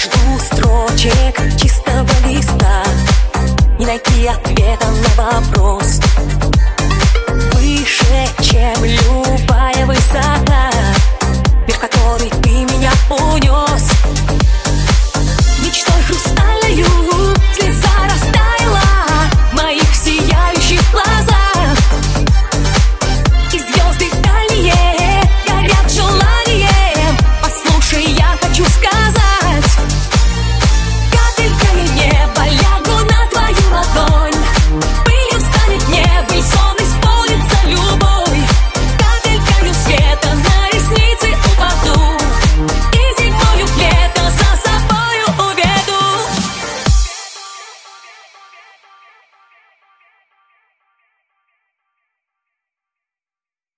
жду строчек чистого листа. Не найти ответа на вопрос. Выше, чем любая высота. Мир, в который ты меня унес. Мечтой хрустальную слеза растаяла В моих сияющих глазах. И звезды дальние горят желанием Послушай, я хочу сказать